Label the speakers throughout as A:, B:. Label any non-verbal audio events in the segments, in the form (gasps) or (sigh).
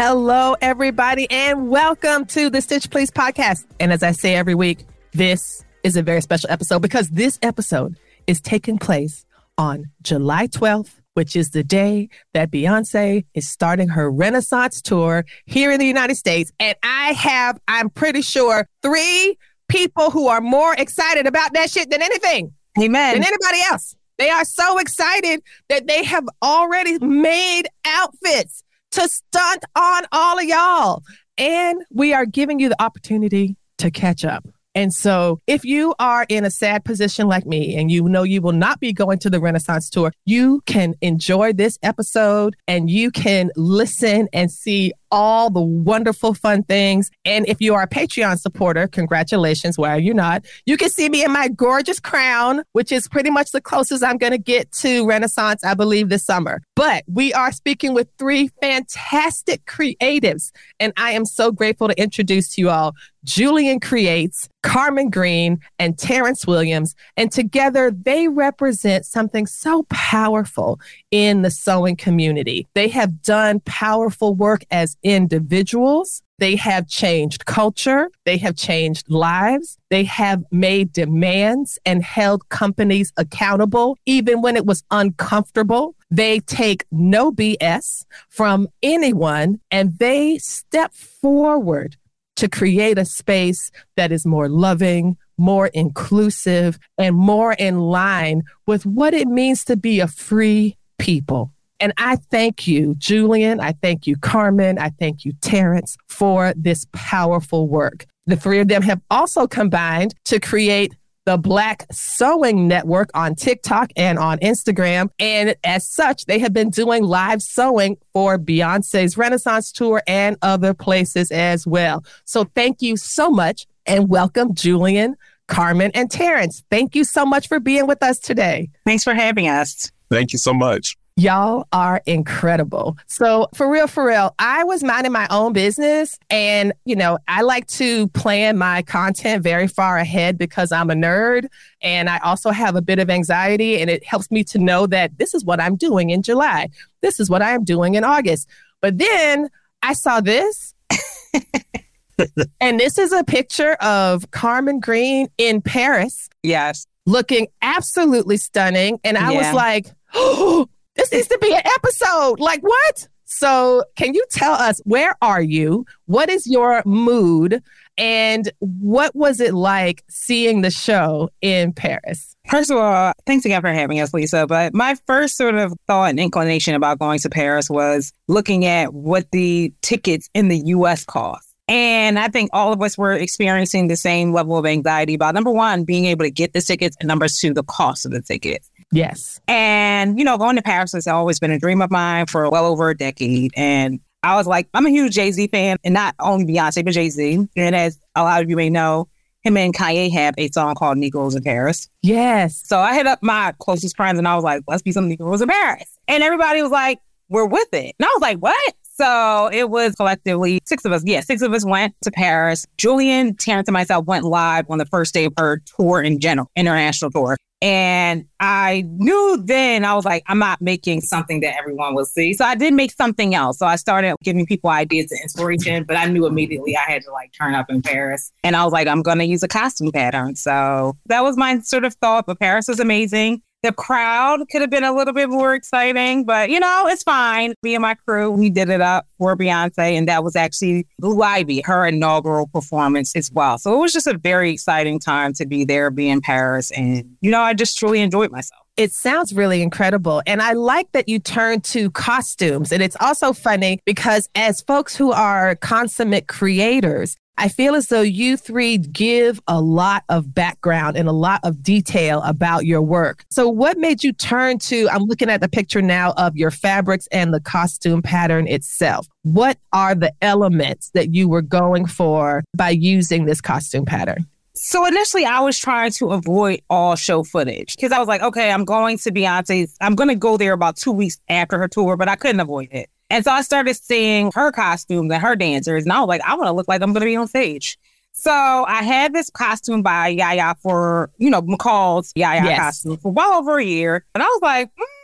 A: Hello, everybody, and welcome to the Stitch Please podcast. And as I say every week, this is a very special episode because this episode is taking place on July 12th, which is the day that Beyonce is starting her Renaissance tour here in the United States. And I have, I'm pretty sure, three people who are more excited about that shit than anything.
B: Amen.
A: Than anybody else. They are so excited that they have already made outfits to stunt on all of y'all. And we are giving you the opportunity to catch up. And so, if you are in a sad position like me and you know you will not be going to the Renaissance tour, you can enjoy this episode and you can listen and see all the wonderful, fun things. And if you are a Patreon supporter, congratulations. Why are you not? You can see me in my gorgeous crown, which is pretty much the closest I'm going to get to Renaissance, I believe, this summer. But we are speaking with three fantastic creatives. And I am so grateful to introduce to you all Julian Creates, Carmen Green, and Terrance Williams. And together they represent something so powerful in the sewing community. They have done powerful work as individuals. They have changed culture. They have changed lives. They have made demands and held companies accountable, even when it was uncomfortable. They take no BS from anyone and they step forward to create a space that is more loving, more inclusive, and more in line with what it means to be a free people. And I thank you, Julian. I thank you, Carmen. I thank you, Terrance, for this powerful work. The three of them have also combined to create the Black Sewing Network on TikTok and on Instagram. And as such, they have been doing live sewing for Beyonce's Renaissance Tour and other places as well. So thank you so much and welcome, Julian, Carmen, and Terrance. Thank you so much for being with us today.
B: Thanks for having us.
C: Thank you so much.
A: Y'all are incredible. So, for real, for real, I was minding my own business. And, you know, I like to plan my content very far ahead because I'm a nerd. And I also have a bit of anxiety. And it helps me to know that this is what I'm doing in July. This is what I am doing in August. But then I saw this. (laughs) and this is a picture of Carmen Green in Paris.
B: Yes.
A: Looking absolutely stunning. And I yeah. was like, (gasps) oh, this needs to be an episode. Like what? So, can you tell us where are you? What is your mood? And what was it like seeing the show in Paris?
B: First of all, thanks again for having us, Lisa. But my first sort of thought and inclination about going to Paris was looking at what the tickets in the US cost. And I think all of us were experiencing the same level of anxiety about number one, being able to get the tickets, and number two, the cost of the tickets.
A: Yes.
B: And, you know, going to Paris has always been a dream of mine for well over a decade. And I was like, I'm a huge Jay Z fan, and not only Beyonce, but Jay Z. And as a lot of you may know, him and Kanye have a song called Negroes in Paris.
A: Yes.
B: So I hit up my closest friends and I was like, let's be some Negroes in Paris. And everybody was like, we're with it. And I was like, what? So it was collectively six of us. Yeah, six of us went to Paris. Julian, Terrance, and myself went live on the first day of her tour in general, international tour. And I knew then I was like, I'm not making something that everyone will see. So I did make something else. So I started giving people ideas and inspiration, but I knew immediately I had to like turn up in Paris. And I was like, I'm going to use a costume pattern. So that was my sort of thought. But Paris was amazing. The crowd could have been a little bit more exciting, but you know, it's fine. Me and my crew, we did it up for Beyonce, and that was actually Blue Ivy, her inaugural performance as well. So it was just a very exciting time to be there, be in Paris, and you know, I just truly enjoyed myself.
A: It sounds really incredible. And I like that you turn to costumes. And it's also funny because as folks who are consummate creators, I feel as though you three give a lot of background and a lot of detail about your work. So, what made you turn to? I'm looking at the picture now of your fabrics and the costume pattern itself. What are the elements that you were going for by using this costume pattern?
B: So initially, I was trying to avoid all show footage because I was like, okay, I'm going to Beyonce's. I'm going to go there about two weeks after her tour, but I couldn't avoid it. And so I started seeing her costumes and her dancers, and I was like, I want to look like I'm going to be on stage. So I had this costume by Yaya for, you know, McCall's Yaya yes. costume for well over a year. And I was like, mm,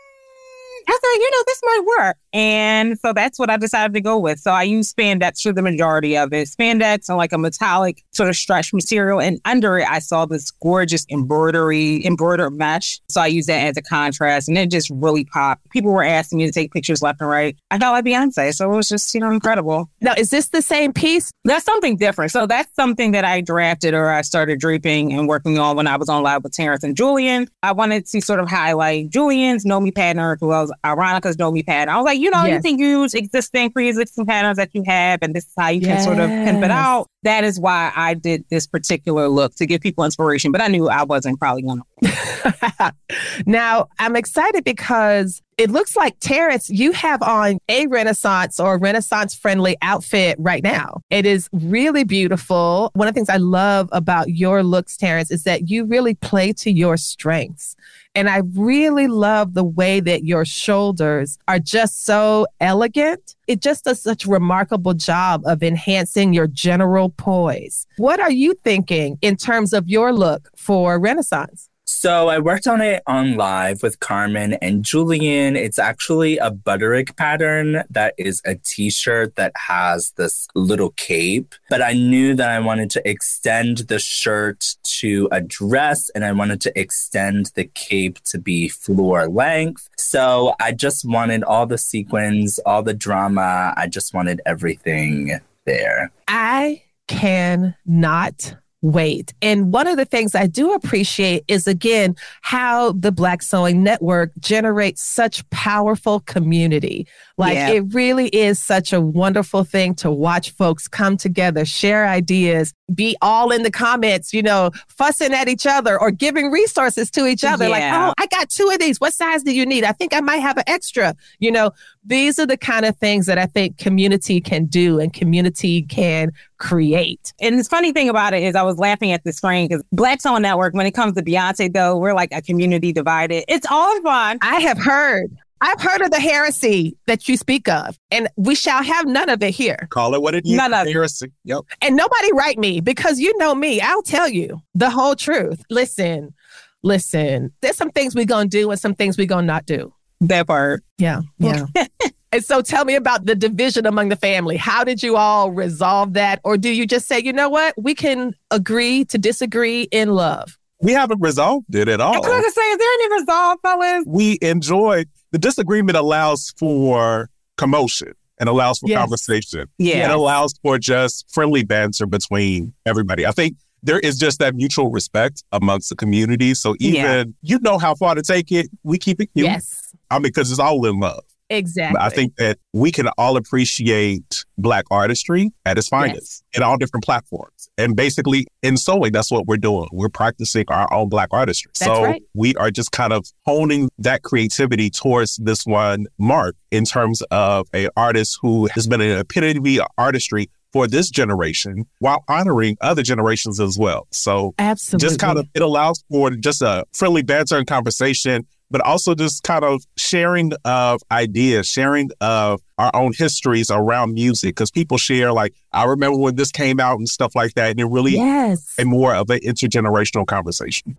B: I thought, you know, this might work. And so that's what I decided to go with. So I use spandex for the majority of it. Spandex and like a metallic sort of stretch material. And under it, I saw this gorgeous embroidery, embroidered mesh. So I used that as a contrast and it just really popped. People were asking me to take pictures left and right. I felt like Beyonce. So it was just, you know, incredible.
A: Now, is this the same piece?
B: That's something different. So that's something that I drafted or I started draping and working on when I was on live with Terrance and Julian. I wanted to sort of highlight Julian's Know Me pattern, who was Ironica's Know Me pattern. I was like, you know, yes. you can use existing pre-existing patterns that you have, and this is how you yes. can sort of pimp it out. That is why I did this particular look to give people inspiration, but I knew I wasn't probably gonna. (laughs)
A: now I'm excited because it looks like Terrance, you have on a Renaissance or Renaissance friendly outfit right now. It is really beautiful. One of the things I love about your looks, Terrance, is that you really play to your strengths. And I really love the way that your shoulders are just so elegant. It just does such a remarkable job of enhancing your general poise. What are you thinking in terms of your look for Renaissance?
C: So I worked on it on live with Carmen and Julian. It's actually a butterick pattern that is a t-shirt that has this little cape. But I knew that I wanted to extend the shirt to a dress and I wanted to extend the cape to be floor length. So I just wanted all the sequins, all the drama. I just wanted everything there.
A: I cannot wait. And one of the things I do appreciate is again how the Black Sewing Network generates such powerful community. Like yeah. it really is such a wonderful thing to watch folks come together, share ideas, be all in the comments, you know, fussing at each other or giving resources to each other. Yeah. Like, oh, I got two of these. What size do you need? I think I might have an extra. You know, these are the kind of things that I think community can do and community can create.
B: And the funny thing about it is I was laughing at this frame because Black Soul Network, when it comes to Beyonce, though, we're like a community divided. It's all fun.
A: I have heard I've heard of the heresy that you speak of, and we shall have none of it here.
D: Call it what it is. None of heresy. Yep.
A: And nobody write me because you know me. I'll tell you the whole truth. Listen, listen. There's some things we're gonna do and some things we're gonna not do.
B: That part.
A: Yeah. Yeah. (laughs) and so tell me about the division among the family. How did you all resolve that? Or do you just say, you know what? We can agree to disagree in love?
D: We haven't resolved it at all. I
B: was going to say, is there any resolve, fellas?
D: We enjoy the disagreement allows for commotion and allows for yes. conversation.
B: Yeah.
D: It allows for just friendly banter between everybody. I think there is just that mutual respect amongst the community. So even yeah. you know how far to take it, we keep it cute.
A: Yes.
D: I mean, because it's all in love.
A: Exactly.
D: I think that we can all appreciate Black artistry at its finest yes. in all different platforms. And basically, in sewing, that's what we're doing. We're practicing our own Black artistry.
A: That's so right.
D: we are just kind of honing that creativity towards this one mark in terms of a artist who has been an epitome of artistry for this generation while honoring other generations as well. So
A: absolutely
D: just kind of it allows for just a friendly banter and conversation but also just kind of sharing of ideas, sharing of our own histories around music. Because people share, like, I remember when this came out and stuff like that. And it really
A: yes.
D: a more of an intergenerational conversation.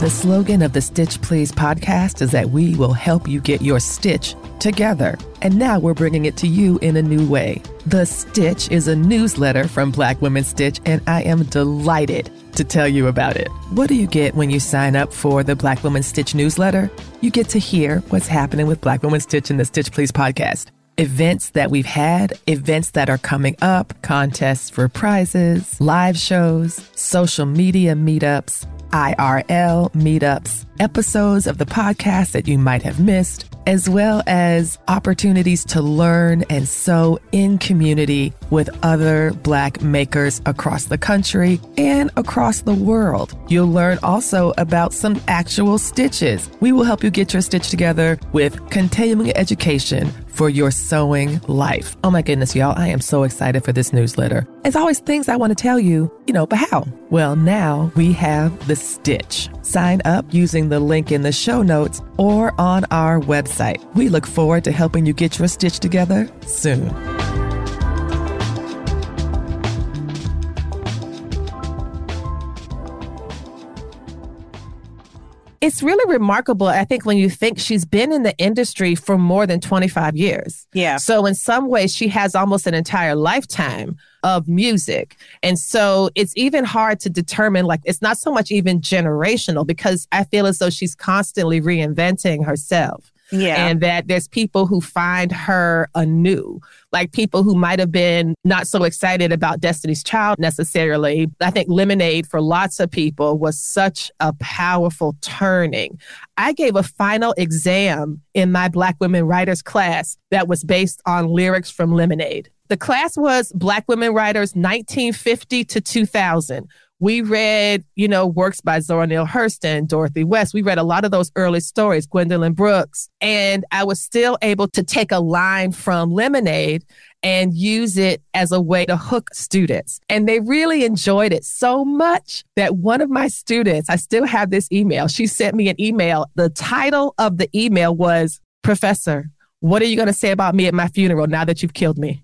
A: The slogan of the Stitch Please podcast is that we will help you get your stitch together. And now we're bringing it to you in a new way. The Stitch is a newsletter from Black Women Stitch, and I am delighted to tell you about it. What do you get when you sign up for the Black Women Stitch newsletter? You get to hear what's happening with Black Women Stitch in the Stitch Please podcast events that we've had, events that are coming up, contests for prizes, live shows, social media meetups IRL meetups, episodes of the podcast that you might have missed, as well as opportunities to learn and sew in community with other Black makers across the country and across the world. You'll learn also about some actual stitches. We will help you get your stitch together with continuing education for your sewing life. Oh my goodness, y'all, I am so excited for this newsletter. As always, things I want to tell you, you know, but how? Well, now we have the stitch. Sign up using the link in the show notes or on our website. We look forward to helping you get your stitch together soon. It's really remarkable, I think, when you think she's been in the industry for more than 25 years.
B: Yeah.
A: So, in some ways, she has almost an entire lifetime of music. And so it's even hard to determine, like, it's not so much even generational because I feel as though she's constantly reinventing herself.
B: Yeah.
A: And that there's people who find her anew, like people who might have been not so excited about Destiny's Child necessarily. I think Lemonade for lots of people was such a powerful turning. I gave a final exam in my Black women writers class that was based on lyrics from Lemonade. The class was Black women writers 1950 to 2000 we read, you know, works by Zora Neale Hurston, Dorothy West. We read a lot of those early stories, Gwendolyn Brooks. And I was still able to take a line from Lemonade and use it as a way to hook students. And they really enjoyed it so much that one of my students, I still have this email, she sent me an email. The title of the email was Professor, what are you going to say about me at my funeral now that you've killed me?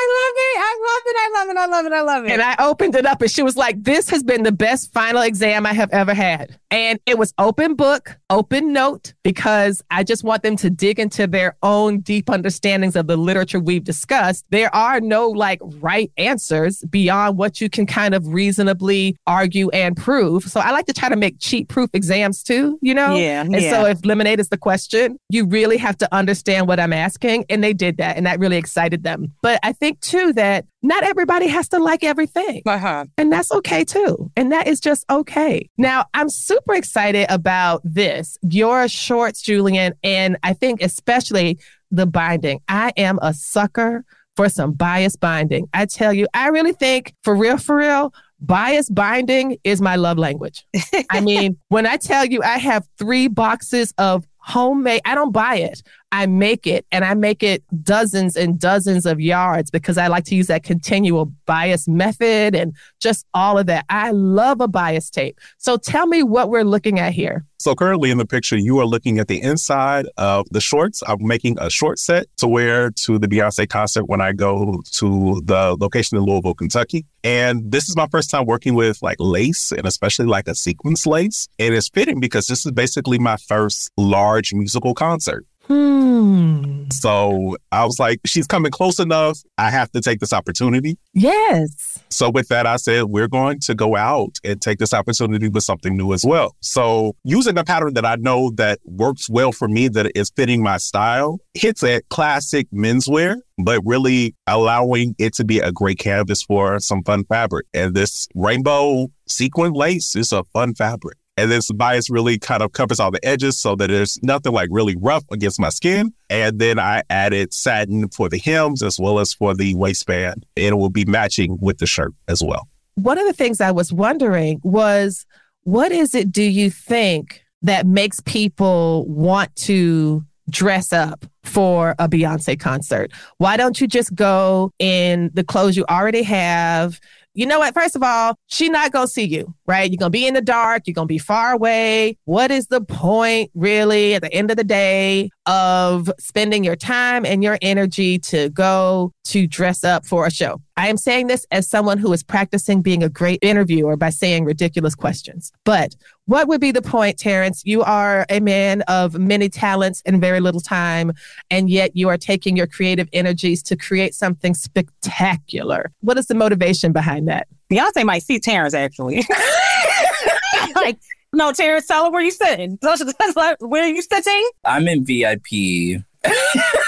B: I love it. I love it. I love it. I love it. I love it.
A: And I opened it up and she was like, This has been the best final exam I have ever had. And it was open book, open note, because I just want them to dig into their own deep understandings of the literature we've discussed. There are no like right answers beyond what you can kind of reasonably argue and prove. So I like to try to make cheat proof exams too, you know?
B: Yeah.
A: And
B: yeah.
A: so if lemonade is the question, you really have to understand what I'm asking. And they did that. And that really excited them. But I think too that not everybody has to like everything.
B: Uh-huh.
A: And that's okay too. And that is just okay. Now, I'm super excited about this, your shorts, Julian. And I think especially the binding. I am a sucker for some bias binding. I tell you, I really think for real, for real, bias binding is my love language. (laughs) I mean, when I tell you I have three boxes of homemade, I don't buy it. I make it and I make it dozens and dozens of yards because I like to use that continual bias method and just all of that. I love a bias tape. So tell me what we're looking at here.
D: So currently in the picture, you are looking at the inside of the shorts. I'm making a short set to wear to the Beyonce concert when I go to the location in Louisville, Kentucky. And this is my first time working with like lace and especially like a sequence lace. And it's fitting because this is basically my first large musical concert.
A: Hmm.
D: So I was like, she's coming close enough. I have to take this opportunity.
A: Yes.
D: So with that, I said, we're going to go out and take this opportunity with something new as well. So using a pattern that I know that works well for me, that is fitting my style, hits at classic menswear, but really allowing it to be a great canvas for some fun fabric. And this rainbow sequin lace is a fun fabric. And this bias really kind of covers all the edges so that there's nothing like really rough against my skin. And then I added satin for the hems as well as for the waistband. And it will be matching with the shirt as well.
A: One of the things I was wondering was what is it do you think that makes people want to dress up for a Beyonce concert? Why don't you just go in the clothes you already have? You know what? First of all, she's not to see you, right? You're to be in the dark. You're to be far away. What is the point, really, at the end of the day, of spending your time and your energy to go to dress up for a show? I am saying this as someone who is practicing being a great interviewer by saying ridiculous questions. But what would be the point, Terrance? You are a man of many talents and very little time, and yet you are taking your creative energies to create something spectacular. What is the motivation behind that?
B: Beyonce might see Terrance actually. (laughs) like, no, Terrance, tell her where you sitting. (laughs) Where are you sitting?
C: I'm in VIP. (laughs)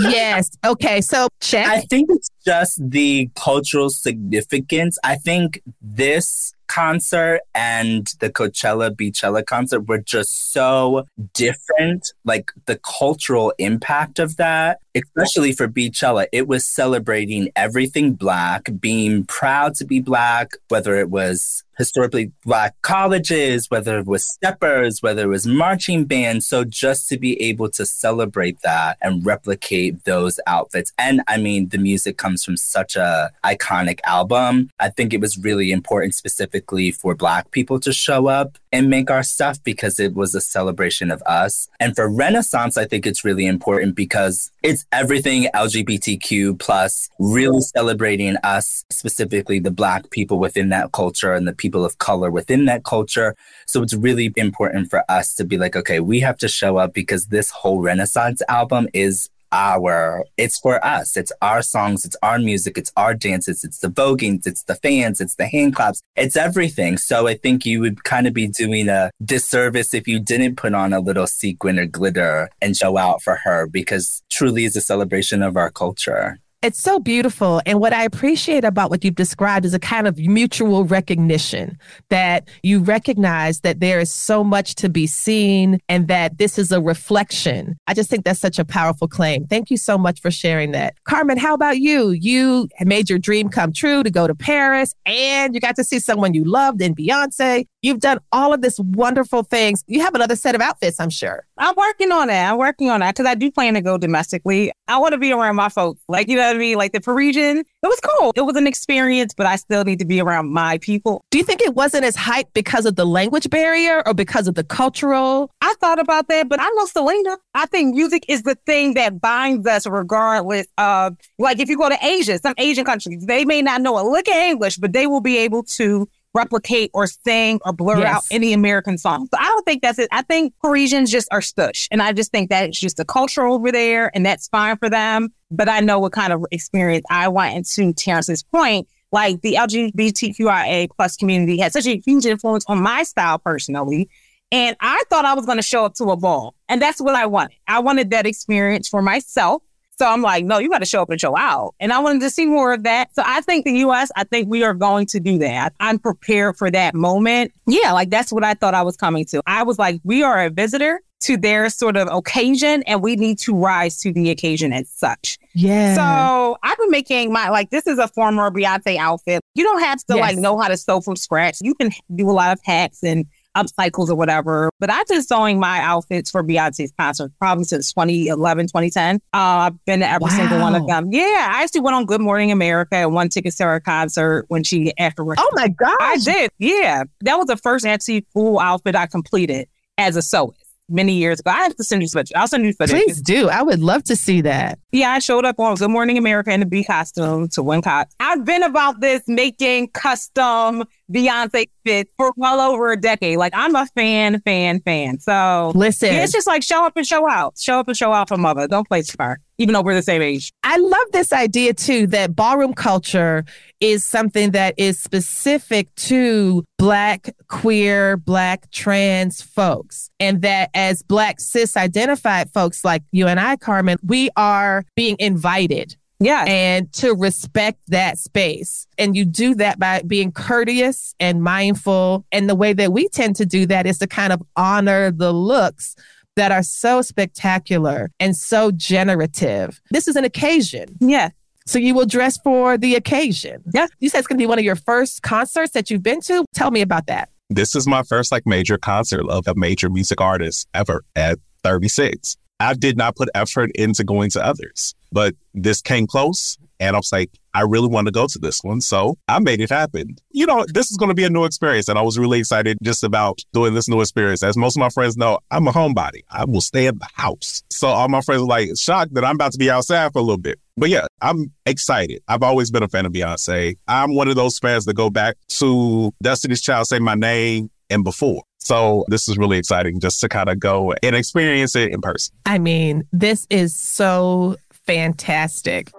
A: yes. Okay. So check.
C: I think it's just the cultural significance. I think this concert and the Coachella Beachella concert were just so different. Like the cultural impact of that, especially for Beachella, it was celebrating everything Black, being proud to be Black, whether it was historically black colleges, whether it was steppers, whether it was marching bands. So just to be able to celebrate that and replicate those outfits. And I mean, the music comes from such a iconic album. I think it was really important specifically for black people to show up and make our stuff because it was a celebration of us. And for Renaissance, I think it's really important because it's everything LGBTQ plus, really celebrating us, specifically the black people within that culture and the people people of color within that culture. So it's really important for us to be like, okay, we have to show up because this whole Renaissance album is our it's for us. It's our songs it's our music it's our dances it's the voguings it's the fans it's the hand claps it's everything. So i think you would kind of be doing a disservice if you didn't put on a little sequin or glitter and show out for her because truly is a celebration of our culture
A: it's so beautiful. And what I appreciate about what you've described is a kind of mutual recognition that you recognize that there is so much to be seen and that this is a reflection. I just think that's such a powerful claim. Thank you so much for sharing that. Carmen, how about you? You made your dream come true to go to Paris and you got to see someone you loved in Beyonce. You've done all of this wonderful things. You have another set of outfits, I'm sure.
B: I'm working on that. I'm working on that because I do plan to go domestically. I want to be around my folks. Like, you know what I mean? Like the Parisian, it was cool. It was an experience, but I still need to be around my people.
A: Do you think it wasn't as hype because of the language barrier or because of the cultural?
B: I thought about that, but I know Selena. I think music is the thing that binds us regardless of, like, if you go to Asia, some Asian countries, they may not know a lick of English, but they will be able to replicate or sing or blur yes. out any American song. So I don't think that's it. I think Parisians just are stush. And I just think that it's just a culture over there and that's fine for them. But I know what kind of experience I want. And to Terrance's point, like the LGBTQIA plus community had such a huge influence on my style personally. And I thought I was going to show up to a ball. And that's what I wanted. I wanted that experience for myself. So I'm like, no, you got to show up and show out. And I wanted to see more of that. So I think the US, I think we are going to do that. I'm prepared for that moment. Yeah, like that's what I thought I was coming to. I was like, we are a visitor to their sort of occasion and we need to rise to the occasion as such.
A: Yeah.
B: So I've been making my like this is a former Beyonce outfit. You don't have to yes. like know how to sew from scratch. You can do a lot of hacks and upcycles or whatever. But I've been sewing my outfits for Beyonce's concert probably since 2011, 2010. Uh, I've been to every wow. single one of them. Yeah, I actually went on Good Morning America and one ticket to her concert when she afterwards.
A: Oh my gosh.
B: I did. Yeah. That was the first actually full outfit I completed as a sewist many years ago. I have to send you pictures. I'll send you footage.
A: Please do. I would love to see that.
B: Yeah, I showed up on Good Morning America in the B costume to win Cox. I've been about this making custom Beyonce fits for well over a decade. Like I'm a fan, fan, fan. So
A: listen,
B: yeah, it's just like show up and show out. Show up and show out for mother. Don't play smart even though we're the same age.
A: I love this idea too that ballroom culture is something that is specific to Black, queer, Black, trans folks. And that as Black cis identified folks like you and I, Carmen, we are being invited
B: yeah.
A: And to respect that space. And you do that by being courteous and mindful. And the way that we tend to do that is to kind of honor the looks that are so spectacular and so generative. This is an occasion.
B: Yeah.
A: So you will dress for the occasion.
B: Yeah.
A: You said it's going to be one of your first concerts that you've been to. Tell me about that.
D: This is my first like major concert of a major music artist ever at 36. I did not put effort into going to others, but this came close and I was like, I really want to go to this one. So I made it happen. You know, this is going to be a new experience. And I was really excited just about doing this new experience. As most of my friends know, I'm a homebody. I will stay in the house. So all my friends are like shocked that I'm about to be outside for a little bit. But yeah, I'm excited. I've always been a fan of Beyonce. I'm one of those fans that go back to Destiny's Child, Say My Name, and before. So this is really exciting just to kind of go and experience it in person.
A: I mean, this is so fantastic.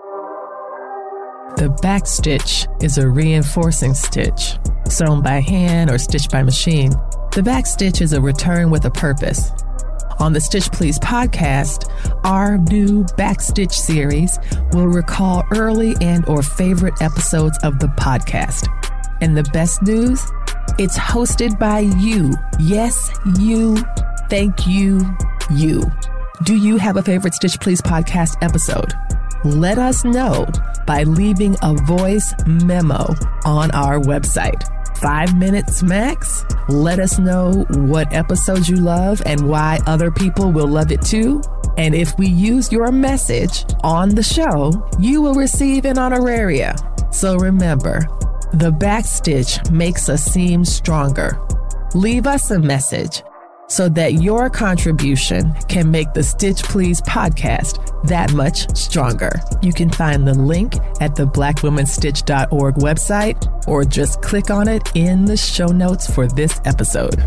A: The back stitch is a reinforcing stitch, sewn by hand or stitched by machine. The back stitch is a return with a purpose. On the Stitch Please podcast, our new Backstitch series will recall early and or favorite episodes of the podcast. And the best news, it's hosted by you. Yes, you. Thank you, you. Do you have a favorite Stitch Please podcast episode? Let us know by leaving a voice memo on our website five minutes max. Let us know what episodes you love and why other people will love it too. And if we use your message on the show, you will receive an honoraria. So remember, the backstitch makes us seem stronger. Leave us a message so that your contribution can make the Stitch Please podcast that much stronger. You can find the link at the blackwomenstitch.org website or just click on it in the show notes for this episode.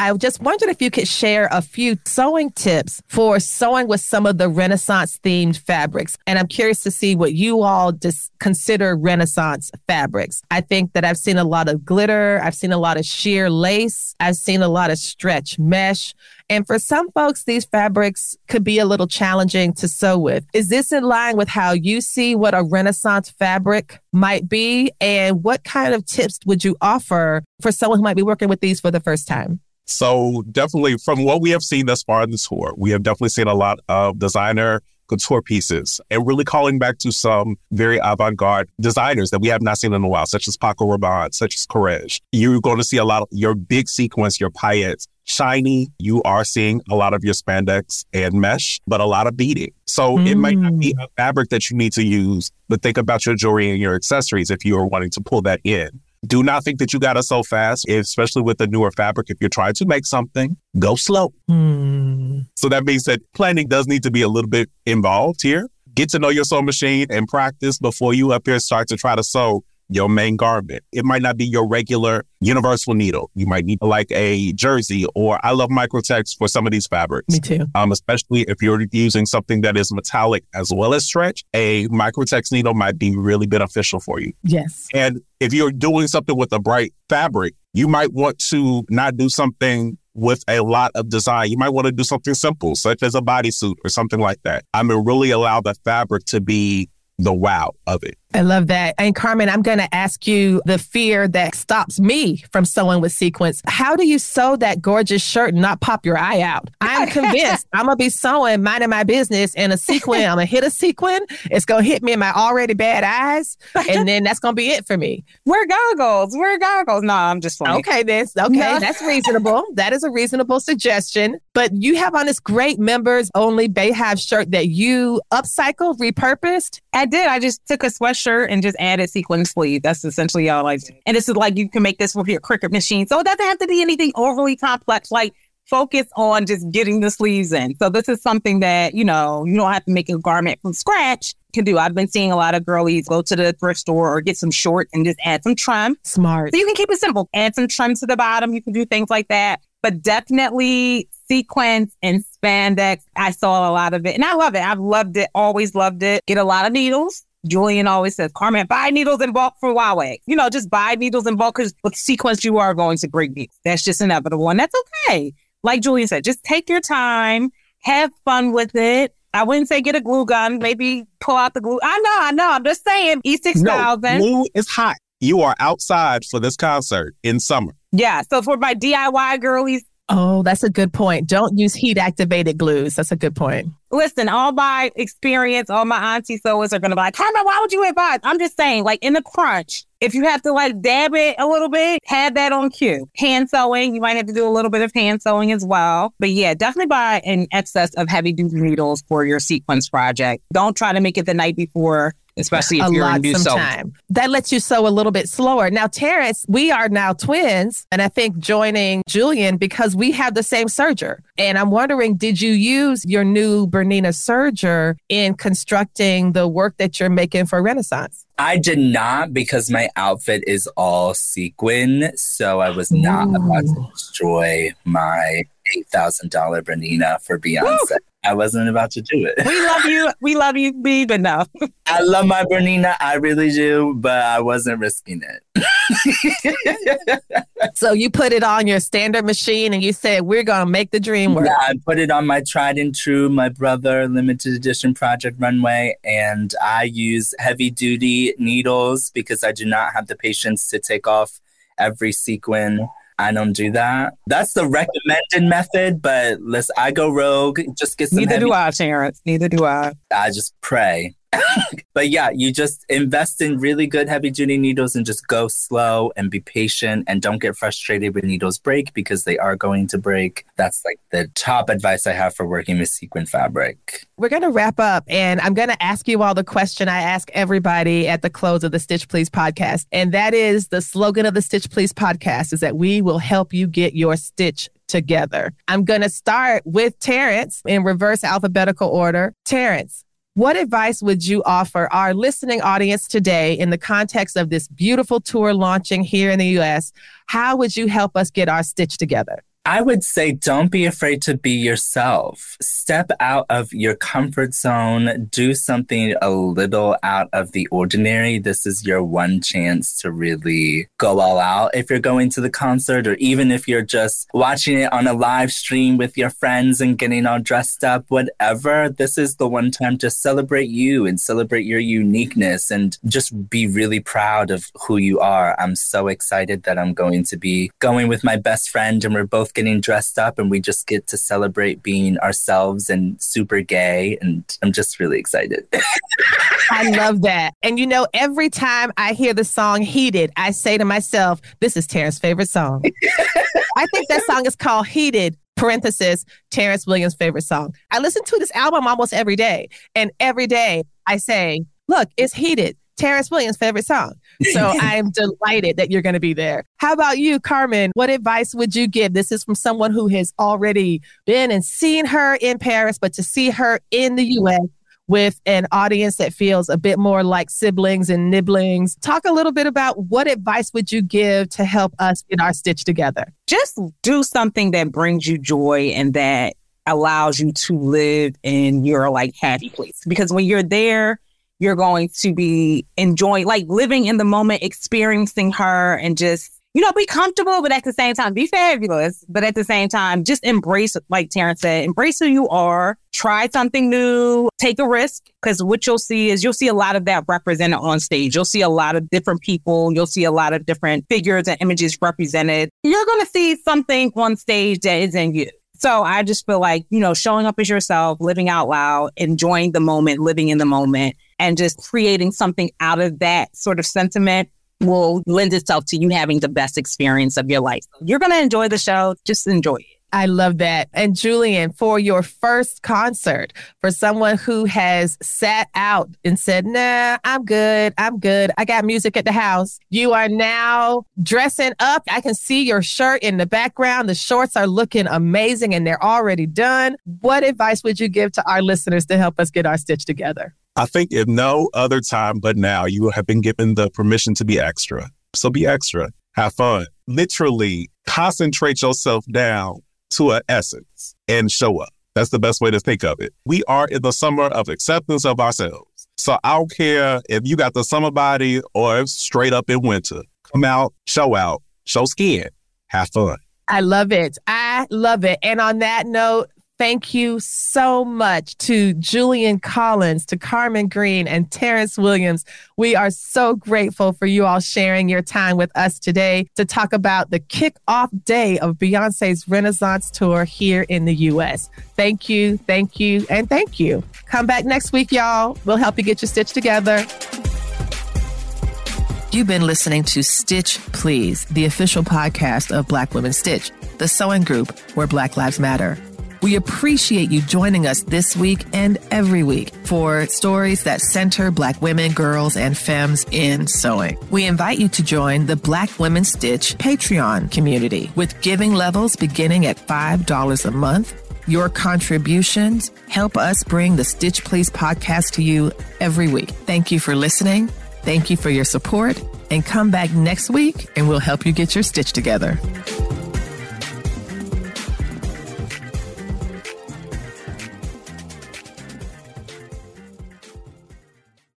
A: I just wondered if you could share a few sewing tips for sewing with some of the Renaissance themed fabrics. And I'm curious to see what you all just consider Renaissance fabrics. I think that I've seen a lot of glitter, I've seen a lot of sheer lace, I've seen a lot of stretch mesh. And for some folks, these fabrics could be a little challenging to sew with. Is this in line with how you see what a Renaissance fabric might be? And what kind of tips would you offer for someone who might be working with these for the first time?
D: So definitely from what we have seen thus far in the tour, we have definitely seen a lot of designer couture pieces and really calling back to some very avant-garde designers that we have not seen in a while, such as Paco Rabanne, such as Courrèges. You're going to see a lot of your big sequence, your paillettes, shiny. You are seeing a lot of your spandex and mesh, but a lot of beading. So mm. it might not be mm. a fabric that you need to use, but think about your jewelry and your accessories if you are wanting to pull that in. Do not think that you got to sew fast, especially with the newer fabric. If you're trying to make something, go slow. Mm. So that means that planning does need to be a little bit involved here. Get to know your sewing machine and practice before you up here start to try to sew your main garment. It might not be your regular universal needle. You might need like a jersey or I love Microtex for some of these fabrics.
A: Me too.
D: Um, especially if you're using something that is metallic as well as stretch, a Microtex needle might be really beneficial for you.
A: Yes.
D: And if you're doing something with a bright fabric, you might want to not do something with a lot of design. You might want to do something simple, such as a bodysuit or something like that. I mean, really allow the fabric to be the wow of it.
A: I love that. And Carmen, I'm going to ask you the fear that stops me from sewing with sequins. How do you sew that gorgeous shirt and not pop your eye out? I'm (laughs) convinced I'm going to be sewing, minding my business, and a sequin. I'm going to hit a sequin. It's going to hit me in my already bad eyes. And then that's going to be it for me. (laughs)
B: Wear goggles. Wear goggles. No, I'm just playing.
A: Okay, this. Okay, no. that's reasonable. that is a reasonable suggestion. But you have on this great members only BeyHive shirt that you upcycled, repurposed.
B: I did. I just took a sweatshirt shirt and just added sequin sleeve. That's essentially all I do. And this is like you can make this with your Cricut machine. So it doesn't have to be anything overly complex. Like focus on just getting the sleeves in. So this is something that, you know, you don't have to make a garment from scratch can do. I've been seeing a lot of girlies go to the thrift store or get some short and just add some trim.
A: Smart.
B: So you can keep it simple. Add some trim to the bottom. You can do things like that. But definitely sequence and spandex. I saw a lot of it and I love it. I've loved it, always loved it. Get a lot of needles. Julian always says, Carmen, buy needles in bulk for Huawei. You know, just buy needles in bulk because with sequence, you are going to break needles. That's just inevitable. And that's okay. Like Julian said, just take your time, have fun with it. I wouldn't say get a glue gun, maybe pull out the glue. I know, I know. I'm just saying E6000.
D: No, glue is hot. You are outside for this concert in summer.
B: Yeah. So for my DIY girlies,
A: Oh, that's a good point. Don't use heat activated glues. That's a good point.
B: Listen, all my experience, all my auntie sewers are going to be like, Carmen, why would you advise? I'm just saying, like in the crunch, if you have to like dab it a little bit, have that on cue. Hand sewing, you might have to do a little bit of hand sewing as well. But yeah, definitely buy an excess of heavy duty needles for your sequence project. Don't try to make it the night before especially if a you're lot, a new sew. Time.
A: That lets you sew a little bit slower. Now, Terrance, we are now twins, and I think joining Julian because we have the same serger. And I'm wondering, did you use your new Bernina serger in constructing the work that you're making for Renaissance?
C: I did not because my outfit is all sequin, so I was not Ooh. about to destroy my $8,000 Bernina for Beyonce. Woo! I wasn't about to do it.
B: We love you. (laughs) We love you, B, but no.
C: I love my Bernina. I really do, but I wasn't risking
A: it. (laughs) so you put it on your standard machine and you said, we're going to make the dream work.
C: Yeah, I put it on my tried and true, my brother limited edition project runway. And I use heavy duty needles because I do not have the patience to take off every sequin I don't do that. That's the recommended method, but listen, I go rogue. Just get some.
B: Neither heavy- do I, Terrance. Neither do I.
C: I just pray. But yeah, you just invest in really good heavy duty needles and just go slow and be patient and don't get frustrated when needles break because they are going to break. That's like the top advice I have for working with sequin fabric.
A: We're going to wrap up and I'm going to ask you all the question I ask everybody at the close of the Stitch Please podcast. And that is the slogan of the Stitch Please podcast is that we will help you get your stitch together. I'm going to start with Terrance in reverse alphabetical order. Terrance, what advice would you offer our listening audience today in the context of this beautiful tour launching here in the US? How would you help us get our stitch together?
C: I would say don't be afraid to be yourself. Step out of your comfort zone. Do something a little out of the ordinary. This is your one chance to really go all out. If you're going to the concert or even if you're just watching it on a live stream with your friends and getting all dressed up, whatever, this is the one time to celebrate you and celebrate your uniqueness and just be really proud of who you are. I'm so excited that I'm going to be going with my best friend and we're both getting dressed up and we just get to celebrate being ourselves and super gay. And I'm just really excited. (laughs)
A: I love that. And you know, every time I hear the song Heated, I say to myself, this is Terrance's favorite song. I think that song is called Heated parenthesis Terrance Williams' favorite song. I listen to this album almost every day, and every day I say, "Look, it's heated." Terrance Williams' favorite song. So (laughs) I'm delighted that you're going to be there. How about you, Carmen? What advice would you give? This is from someone who has already been and seen her in Paris, but to see her in the US with an audience that feels a bit more like siblings and nibblings. Talk a little bit about what advice would you give to help us get our stitch together?
B: Just do something that brings you joy and that allows you to live in your like happy place. Because when you're there, you're going to be enjoying, like living in the moment, experiencing her, and just, you know, be comfortable, but at the same time, be fabulous. But at the same time, just embrace, like Terrance said, embrace who you are, try something new, take a risk. Because what you'll see is you'll see a lot of that represented on stage. You'll see a lot of different people. You'll see a lot of different figures and images represented. You're going to see something on stage that isn't you. So I just feel like, you know, showing up as yourself, living out loud, enjoying the moment, living in the moment, and just creating something out of that sort of sentiment will lend itself to you having the best experience of your life. You're going to enjoy the show. Just enjoy it.
A: I love that. And Julian, for your first concert, for someone who has sat out and said, nah, I'm good. I'm good. I got music at the house. You are now dressing up. I can see your shirt in the background. The shorts are looking amazing and they're already done. What advice would you give to our listeners to help us get our stitch together?
D: I think if no other time but now, you have been given the permission to be extra. So be extra. Have fun. Literally concentrate yourself down to an essence and show up. That's the best way to think of it. We are in the summer of acceptance of ourselves. So I don't care if you got the summer body or straight up in winter. Come out, show out, show skin, have fun.
A: I love it. I love it. And on that note, Thank you so much to Julian Collins, to Carmen Green, and Terrance Williams. We are so grateful for you all sharing your time with us today to talk about the kickoff day of Beyonce's Renaissance Tour here in the U.S. Thank you, thank you, and thank you. Come back next week, y'all. We'll help you get your stitch together. You've been listening to Stitch Please, the official podcast of Black Women Stitch, the sewing group where Black Lives Matter. We appreciate you joining us this week and every week for stories that center Black women, girls, and femmes in sewing. We invite you to join the Black Women Stitch Patreon community with giving levels beginning at $5 a month. Your contributions help us bring the Stitch Please podcast to you every week. Thank you for listening. Thank you for your support. And come back next week and we'll help you get your stitch together.